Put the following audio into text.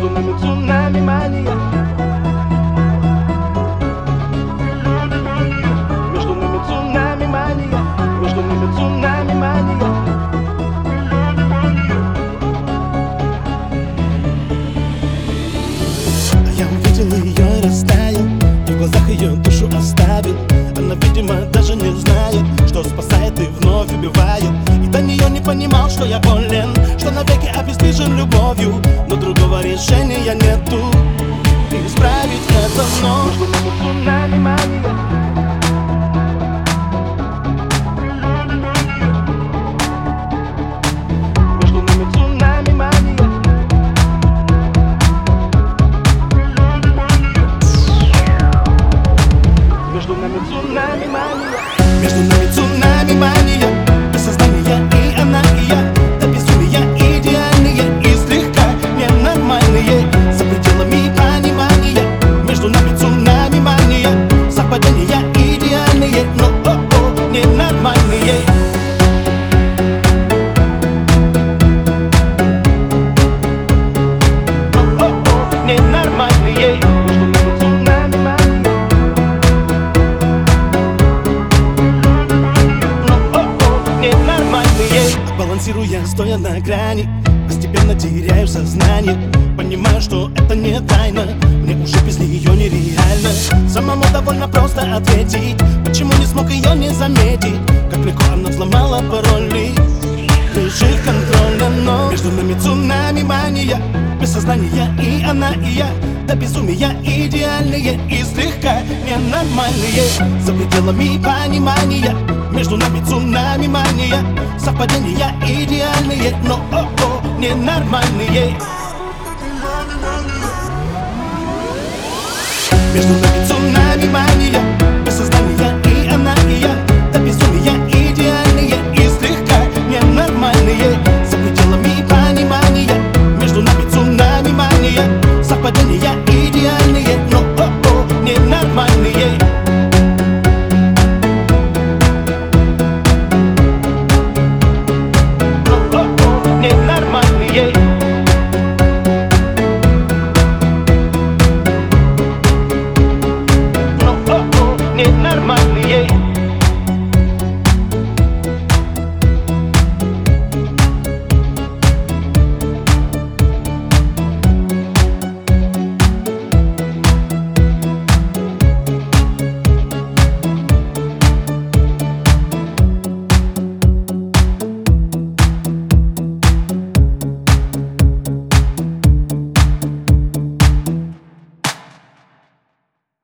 Между нами цунами мания. Между нами цунами мания. Между нами цунами мания. Я увидел ее и в глазах ее душу оставил Она, видимо, даже не знает Что спасает и вновь убивает. И до нее не понимал, что я болен Что навеки обездвижен другого решения нету. Исправить это вновь Между нами цунами мания. Между нами цунами стоя на грани. Постепенно теряю сознание. Понимаю, что это не тайна. Мне уже без нее нереально. Самому довольно просто ответить. Почему не смог ее не заметить? Как легко она взломала пароли Лежит контроля, но Между нами цунами мания Без сознания и она и я. До безумия идеальные И слегка ненормальные. За пределами понимания между нами цунами мания. Совпадения идеальные, но о -о, ненормальные. Между нами цунами мания. Без сознания и она и безумия идеальные и слегка ненормальные. За пределами понимания. Между нами цунами мания. Совпадения